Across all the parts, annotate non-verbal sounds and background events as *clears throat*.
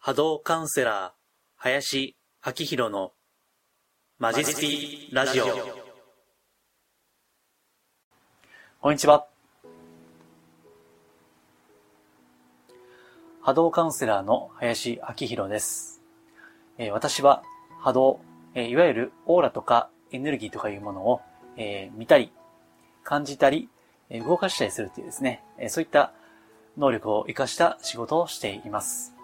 波動カウンセラー、林明宏のマジスティラジオ。こんにちは。波動カウンセラーの林明宏です。え、私は波動、え、いわゆるオーラとかエネルギーとかいうものを、え、見たり、感じたり、動かしたりするというですね、そういった能力を活かした仕事をしています。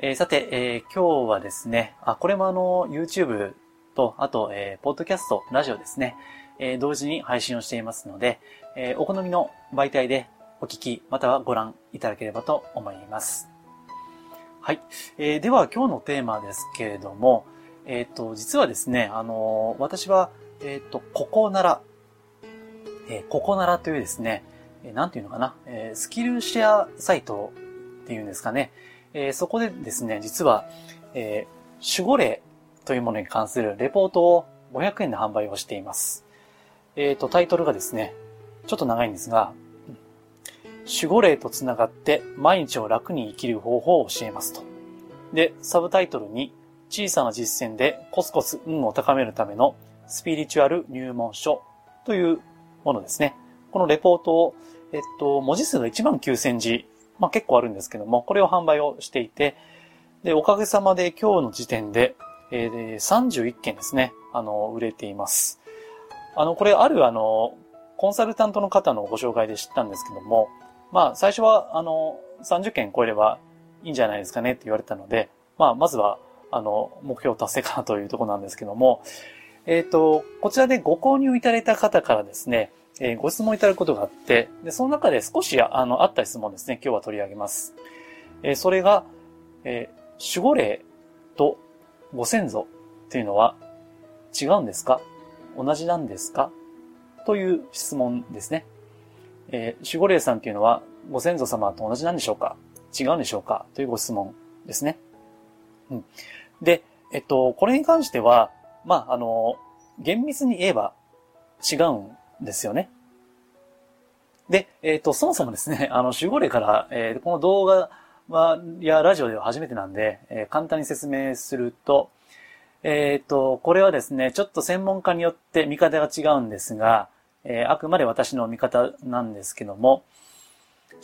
えー、さて、えー、今日はですね、あ、これもあの、YouTube と、あと、えー、ポッドキャスト、ラジオですね、えー、同時に配信をしていますので、えー、お好みの媒体でお聞き、またはご覧いただければと思います。はい。えー、では今日のテーマですけれども、えっ、ー、と、実はですね、あのー、私は、えっ、と、ここなら、えー、ここならというですね、えー、なんていうのかな、えー、スキルシェアサイトっていうんですかね、えー、そこでですね、実は、えー、守護霊というものに関するレポートを500円で販売をしています。えっ、ー、と、タイトルがですね、ちょっと長いんですが、守護霊と繋がって毎日を楽に生きる方法を教えますと。で、サブタイトルに小さな実践でコツコツ運を高めるためのスピリチュアル入門書というものですね。このレポートを、えっと、文字数が1万9000字まあ結構あるんですけども、これを販売をしていて、で、おかげさまで今日の時点で、えー、31件ですね、あの、売れています。あの、これあるあの、コンサルタントの方のご紹介で知ったんですけども、まあ最初はあの、30件超えればいいんじゃないですかねって言われたので、まあまずは、あの、目標達成かなというところなんですけども、えっ、ー、と、こちらでご購入いただいた方からですね、えー、ご質問いただくことがあって、で、その中で少しあの、あった質問ですね、今日は取り上げます。えー、それが、えー、守護霊とご先祖っていうのは違うんですか？同じなんですか？という質問ですね。えー、守護霊さんっていうのはご先祖様と同じなんでしょうか？違うんでしょうか？というご質問ですね。うん。で、えっと、これに関しては、まあ、あの、厳密に言えば違うんですよね。で、えっ、ー、と、そもそもですね、*laughs* あの、守護霊から、えー、この動画は、やラジオでは初めてなんで、えー、簡単に説明すると、えっ、ー、と、これはですね、ちょっと専門家によって見方が違うんですが、えー、あくまで私の見方なんですけども、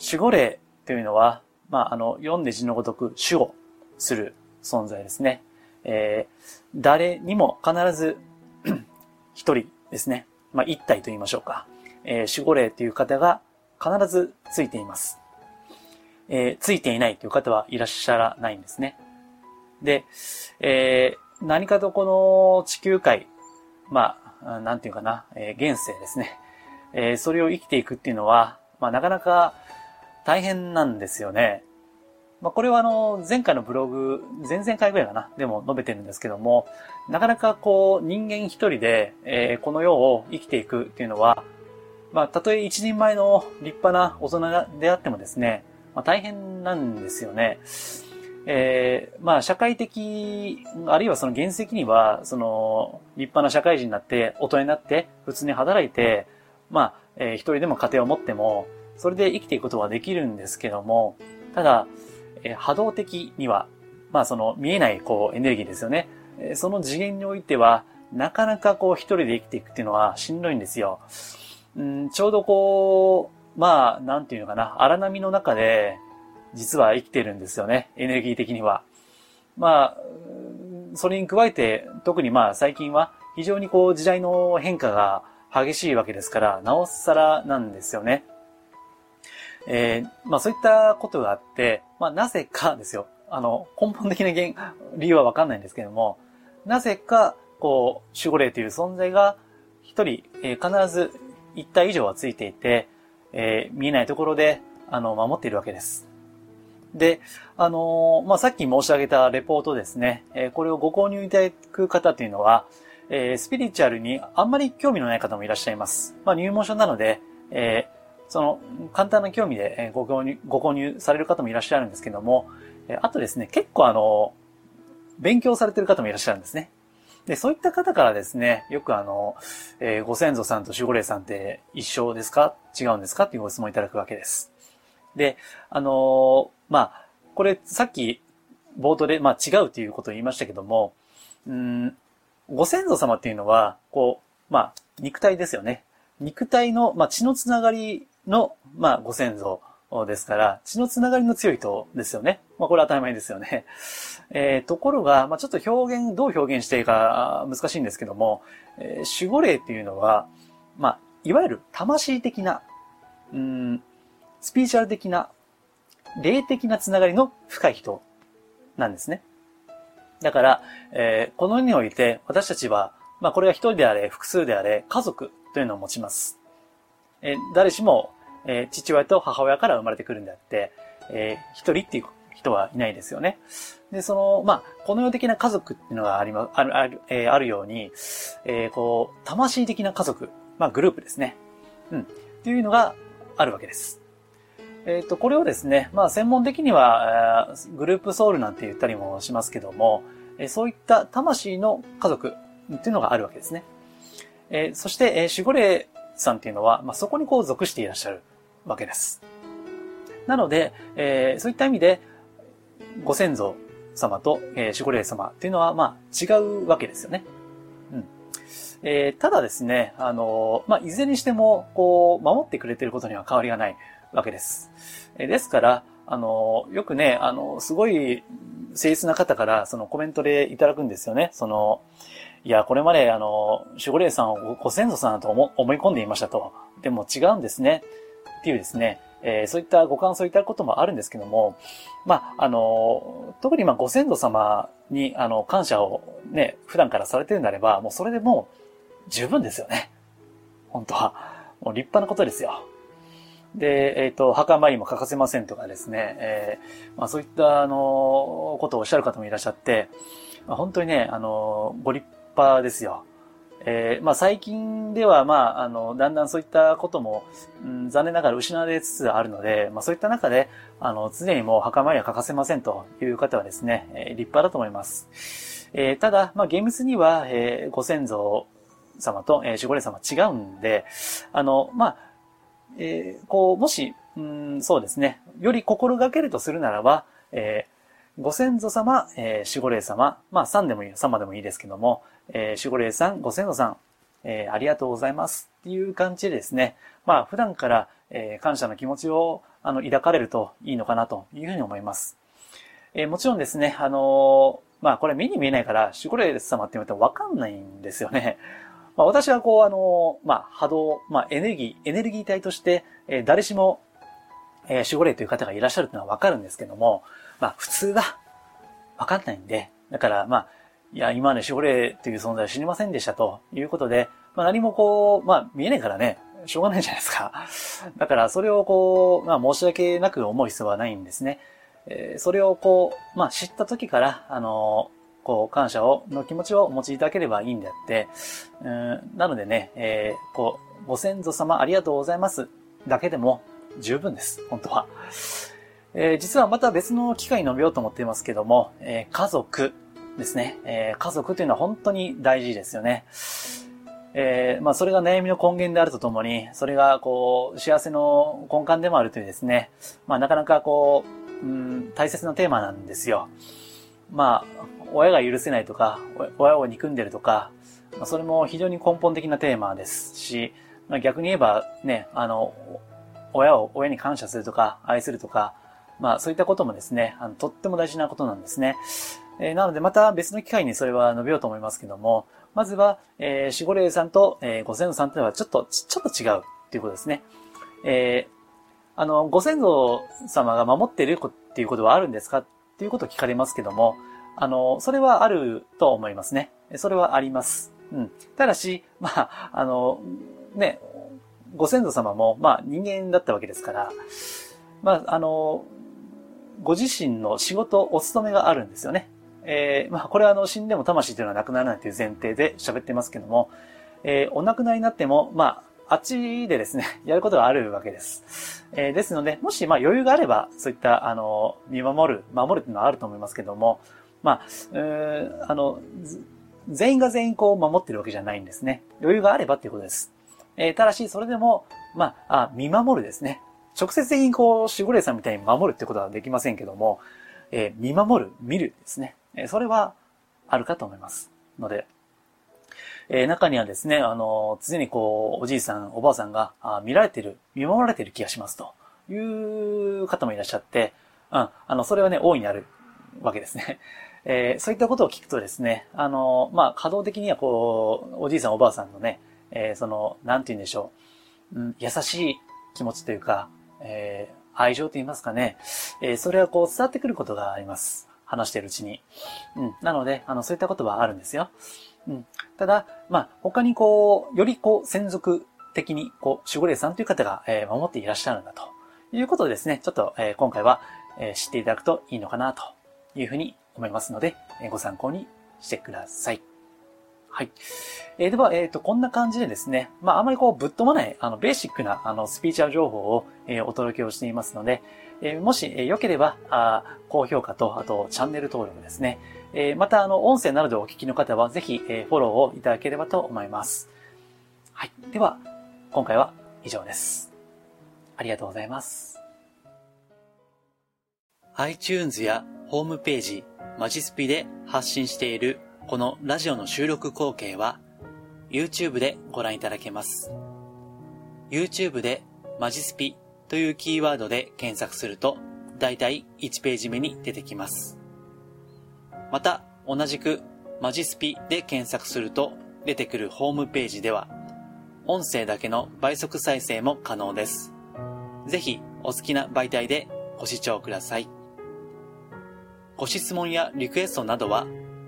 守護霊というのは、まあ、あの、読んで字のごとく守護する存在ですね。えー、誰にも必ず *clears throat* 一人ですね。まあ、一体と言いましょうか。えー、守護霊という方が必ずついています。えー、ついていないという方はいらっしゃらないんですね。で、えー、何かとこの地球界、まあ、なんていうかな、えー、現世ですね。えー、それを生きていくっていうのは、まあ、なかなか大変なんですよね。まあ、これはあの、前回のブログ、前々回ぐらいかな、でも述べてるんですけども、なかなかこう、人間一人で、えー、この世を生きていくっていうのは、まあ、たとえ一人前の立派な大人であってもですね、まあ、大変なんですよね。えー、まあ、社会的、あるいはその原石には、その、立派な社会人になって、大人になって、普通に働いて、まあ、えー、一人でも家庭を持っても、それで生きていくことはできるんですけども、ただ、え波動的には、まあその見えないこうエネルギーですよね。その次元においては、なかなかこう一人で生きていくっていうのはしんどいんですよ。うん、ちょうどこう、まあ、なんていうのかな、荒波の中で、実は生きてるんですよね。エネルギー的には。まあ、それに加えて、特にまあ最近は非常にこう時代の変化が激しいわけですから、なおさらなんですよね。えー、まあそういったことがあって、まあなぜかですよ。あの、根本的な理由はわかんないんですけども、なぜか、こう、守護霊という存在が一人、えー、必ず一体以上はついていて、えー、見えないところで、あの、守っているわけです。で、あのー、まあ、さっき申し上げたレポートですね、えー、これをご購入いただく方というのは、えー、スピリチュアルにあんまり興味のない方もいらっしゃいます。まあ、入門書なので、えその、簡単な興味でご購入、ご購入される方もいらっしゃるんですけども、あとですね、結構あの、勉強されてる方もいらっしゃるんですね。で、そういった方からですね、よくあの、えー、ご先祖さんと守護霊さんって一緒ですか？違うんですか？っていうご質問いただくわけです。で、あのー、まあ、これさっき冒頭で、まあ違うということを言いましたけども、うん、ご先祖様っていうのは、こう、まあ、肉体ですよね。肉体の、まあ、血のつながりの、まあ、ご先祖ですから、血のつながりの強い人ですよね。まあ、これは当たり前ですよね。*laughs* えー、ところが、まあ、ちょっと表現、どう表現していいか難しいんですけども、えー、守護霊っていうのは、まあ、いわゆる魂的な、うん、スピーチャル的な、霊的なつながりの深い人なんですね。だから、えー、この世において私たちは、まあこれが一人であれ、複数であれ、家族というのを持ちます。えー、誰しも、えー、父親と母親から生まれてくるんであって、えー、一人っていう人はいないですよね。で、その、まあ、この世的な家族っていうのがありま、ある、ある、えー、あるように、えー、こう、魂的な家族、まあ、グループですね。うん。っていうのがあるわけです。えっ、ー、と、これをですね、まあ、専門的には、グループソウルなんて言ったりもしますけども、え、そういった魂の家族っていうのがあるわけですね。え、そして、え、守護霊さんっていうのは、まあ、そこにこう属していらっしゃるわけです。なので、えー、そういった意味で、ご先祖様と、えー、守護霊様っていうのは、まあ、違うわけですよね。うん。えー、ただですね、あのー、まあ、いずれにしても、こう、守ってくれてることには変わりがないわけです。えー、ですから、あのー、よくね、あのー、すごい、誠実な方から、そのコメントでいただくんですよね。その、いや、これまで、あの、守護霊さんをご先祖さんと思い込んでいましたと。でも違うんですね。っていうですね、えー、そういったご感想いただくこともあるんですけども、まあ、あの、特にまあご先祖様に、あの、感謝をね、普段からされてるんであれば、もうそれでもう十分ですよね。本当は。もう立派なことですよ。で、えっ、ー、と、墓参りも欠かせませんとかですね、えー、まあそういった、あの、ことをおっしゃる方もいらっしゃって、まあ、本当にね、あの、ご立派ですよ。えー、まあ最近では、まあ、あの、だんだんそういったことも、うん、残念ながら失われつつあるので、まあそういった中で、あの、常にもう墓参りは欠かせませんという方はですね、えー、立派だと思います。えー、ただ、まあ厳密には、えー、ご先祖様と、えー、守護霊様違うんで、あの、まあ、えー、こう、もし、うん、そうですね、より心がけるとするならば、えー、ご先祖様、えー、守護霊様、まあ、3でもいい、様でもいいですけども、えー、守護霊さん、ご先祖さん、えー、ありがとうございますっていう感じでですね、まあ、普段から、えー、感謝の気持ちを、あの、抱かれるといいのかなというふうに思います。えー、もちろんですね、あのー、まあ、これ目に見えないから、守護霊様って言われてもわかんないんですよね。まあ、私はこう、あの、まあ、波動、まあ、エネルギー、エネルギー体として、えー、誰しも、えー、守護霊という方がいらっしゃるというのはわかるんですけども、まあ、普通は、わかんないんで、だから、まあ、いや、今まで守護霊という存在を知りませんでしたと。いうことで、まあ、何もこう、まあ、見えないからね、しょうがないじゃないですか。*laughs* だから、それをこう、まあ、申し訳なく思う必要はないんですね。えー、それをこう、まあ、知った時から、あのこう、感謝を、の気持ちをお持ちいただければいいんであって、うん、なのでね、えー、こう、ご先祖様ありがとうございます。だけでも十分です、本当は。えー、実はまた別の機会に述べようと思っていますけども、えー、家族ですね、えー、家族というのは本当に大事ですよね。え、まあそれが悩みの根源であるとともに、それがこう、幸せの根幹でもあるというですね、まあなかなかこう、うん、大切なテーマなんですよ。まあ、親が許せないとか、親を憎んでるとかま、それも非常に根本的なテーマですし、まあ、逆に言えばね、あの、親を親に感謝するとか、愛するとか、まあそういったこともですね、あのとっても大事なことなんですね。えー、なのでまた別の機会にそれは述べようと思いますけども、まずは、えー、守護霊さんと、えー、ご先祖さんとはちょっと、ちょっと違うっていうことですね。えー、あの、ご先祖様が守っているっていうことはあるんですかっていうことを聞かれますけども、あの、それはあると思いますね。それはあります。うん。ただし、まあ、あの、ね、ご先祖様も、まあ人間だったわけですから、まあ、あの、ご自身の仕事、お勤めがあるんですよね。えー、まあ、これはあの、死んでも魂というのはなくならないという前提で喋ってますけども、えー、お亡くなりになっても、まあ、あっちでですね、*laughs* やることがあるわけです。えー、ですので、もし、まあ、余裕があれば、そういった、あの、見守る、守るっていうのはあると思いますけども、まあ、うあの、全員が全員こう守ってるわけじゃないんですね。余裕があればっていうことです。えー、ただし、それでも、まあ、あ見守るですね。直接的にこう、守護霊さんみたいに守るってことはできませんけども、え見守る、見るですね。えそれはあるかと思います。ので、え中にはですね、あの、常にこう、おじいさん、おばあさんがあ見られてる、見守られてる気がしますという方もいらっしゃって、うん、あの、それはね、大いにあるわけですね。*laughs* えー、そういったことを聞くとですね、あの、まあ、稼働的にはこう、おじいさんおばあさんのね、えー、その、なんて言うんでしょう、うん、優しい気持ちというか、えー、愛情と言いますかね、えー、それはこう伝わってくることがあります。話してるうちに。うん。なので、あの、そういったことはあるんですよ。うん。ただ、まあ、他にこう、よりこう、専属的に、こう、守護霊さんという方が、えー、守っていらっしゃるんだということでですね、ちょっと、えー、今回は、えー、知っていただくといいのかなというふうに思いますので、えー、ご参考にしてください。はい。えー、では、えっ、ー、と、こんな感じでですね、まあ、あまりこう、ぶっ飛ばない、あの、ベーシックな、あの、スピーチャー情報を、えー、お届けをしていますので、えー、もし、えー、良ければ、あ高評価と、あと、チャンネル登録ですね。えー、また、あの、音声などでお聞きの方は、ぜひ、えー、フォローをいただければと思います。はい。では、今回は以上です。ありがとうございます。iTunes やホームページ、マジスピで発信しているこのラジオの収録光景は YouTube でご覧いただけます。YouTube でマジスピというキーワードで検索するとだいたい1ページ目に出てきます。また同じくマジスピで検索すると出てくるホームページでは音声だけの倍速再生も可能です。ぜひお好きな媒体でご視聴ください。ご質問やリクエストなどは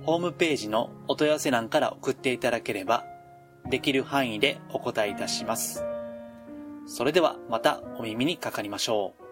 ホームページのお問い合わせ欄から送っていただければ、できる範囲でお答えいたします。それではまたお耳にかかりましょう。